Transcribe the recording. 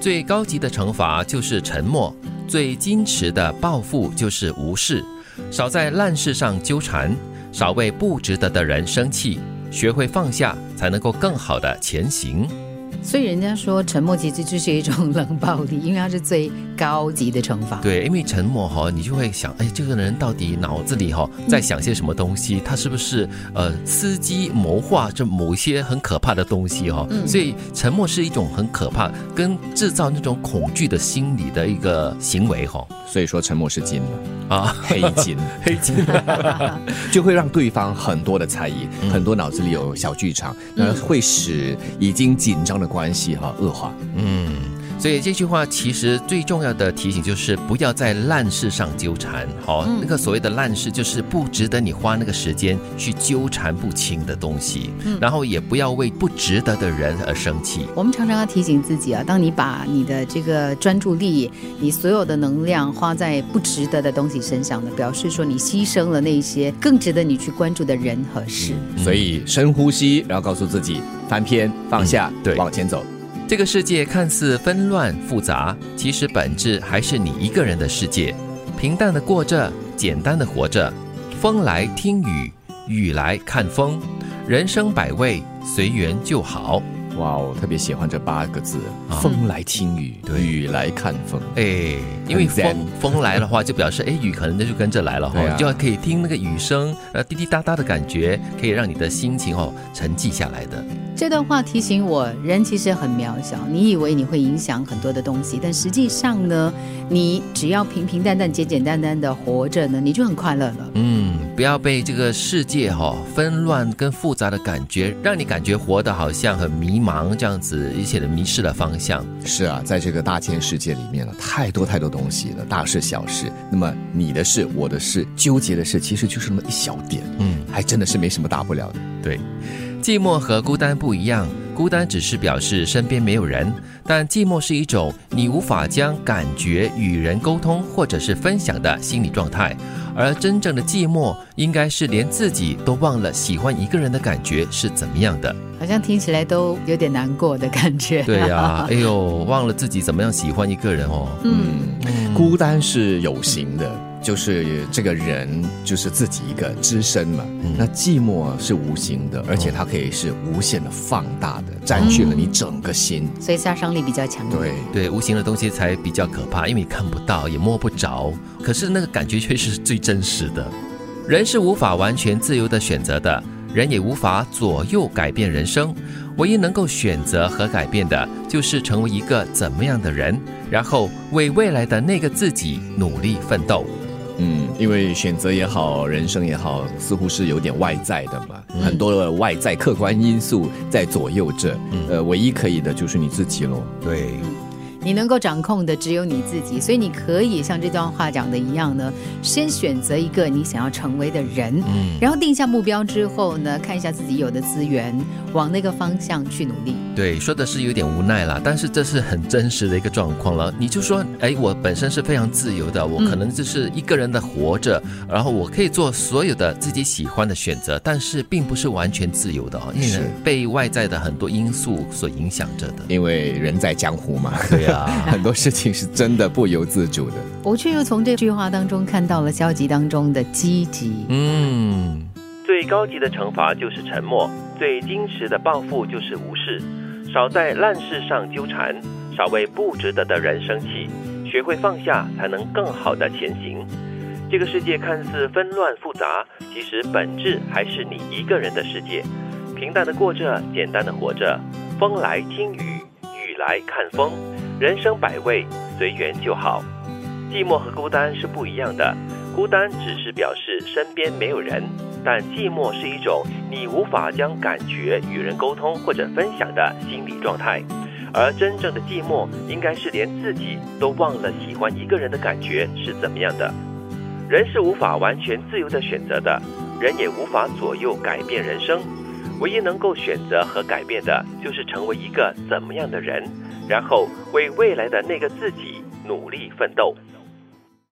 最高级的惩罚就是沉默，最矜持的报复就是无视。少在烂事上纠缠，少为不值得的人生气，学会放下，才能够更好的前行。所以人家说沉默其实就是一种冷暴力，因为它是最高级的惩罚。对，因为沉默哈，你就会想，哎，这个人到底脑子里哈在想些什么东西？他是不是呃伺机谋划这某些很可怕的东西哈？所以沉默是一种很可怕，跟制造那种恐惧的心理的一个行为哈。所以说沉默是金嘛，啊，黑金，黑金，就会让对方很多的猜疑，很多脑子里有小剧场，那会使已经紧张的关系哈恶化。嗯。所以这句话其实最重要的提醒就是不要在烂事上纠缠。好，那个所谓的烂事就是不值得你花那个时间去纠缠不清的东西。嗯，然后也不要为不值得的人而生气。我们常常要提醒自己啊，当你把你的这个专注力、你所有的能量花在不值得的东西身上呢，表示说你牺牲了那些更值得你去关注的人和事。所以深呼吸，然后告诉自己翻篇放下，对，往前走。这个世界看似纷乱复杂，其实本质还是你一个人的世界。平淡的过着，简单的活着。风来听雨，雨来看风。人生百味，随缘就好。哇，我特别喜欢这八个字：风来听雨，雨来看风。哎，因为风风来的话，就表示哎，雨可能那就跟着来了哈，就要可以听那个雨声，呃，滴滴答答的感觉，可以让你的心情哦沉寂下来的。这段话提醒我，人其实很渺小。你以为你会影响很多的东西，但实际上呢，你只要平平淡淡、简简单单的活着呢，你就很快乐了。嗯，不要被这个世界哈纷乱跟复杂的感觉，让你感觉活得好像很迷茫这样子，一切的迷失了方向。是啊，在这个大千世界里面了，太多太多东西了，大事小事。那么你的事、我的事、纠结的事，其实就是那么一小点。嗯，还真的是没什么大不了的。对。寂寞和孤单不一样，孤单只是表示身边没有人，但寂寞是一种你无法将感觉与人沟通或者是分享的心理状态，而真正的寂寞应该是连自己都忘了喜欢一个人的感觉是怎么样的，好像听起来都有点难过的感觉。对呀，哎呦，忘了自己怎么样喜欢一个人哦。嗯，孤单是有形的。就是这个人，就是自己一个只身嘛。那寂寞是无形的，而且它可以是无限的放大的，占据了你整个心，所以杀伤力比较强。对对，无形的东西才比较可怕，因为你看不到，也摸不着。可是那个感觉却是最真实的。人是无法完全自由的选择的，人也无法左右改变人生。唯一能够选择和改变的，就是成为一个怎么样的人，然后为未来的那个自己努力奋斗。嗯，因为选择也好，人生也好，似乎是有点外在的嘛，很多的外在客观因素在左右着。呃，唯一可以的就是你自己喽。对。你能够掌控的只有你自己，所以你可以像这段话讲的一样呢，先选择一个你想要成为的人，嗯，然后定下目标之后呢，看一下自己有的资源，往那个方向去努力。对，说的是有点无奈啦，但是这是很真实的一个状况了。你就说，哎，我本身是非常自由的，我可能就是一个人的活着，然后我可以做所有的自己喜欢的选择，但是并不是完全自由的哦，因为被外在的很多因素所影响着的。因为人在江湖嘛，对。很多事情是真的不由自主的，我却又从这句话当中看到了消极当中的积极。嗯，最高级的惩罚就是沉默，最矜持的报复就是无视。少在烂事上纠缠，少为不值得的人生气，学会放下，才能更好的前行。这个世界看似纷乱复杂，其实本质还是你一个人的世界。平淡的过着，简单的活着。风来听雨，雨来看风。人生百味，随缘就好。寂寞和孤单是不一样的，孤单只是表示身边没有人，但寂寞是一种你无法将感觉与人沟通或者分享的心理状态。而真正的寂寞，应该是连自己都忘了喜欢一个人的感觉是怎么样的。人是无法完全自由的选择的，人也无法左右改变人生。唯一能够选择和改变的，就是成为一个怎么样的人。然后为未来的那个自己努力奋斗。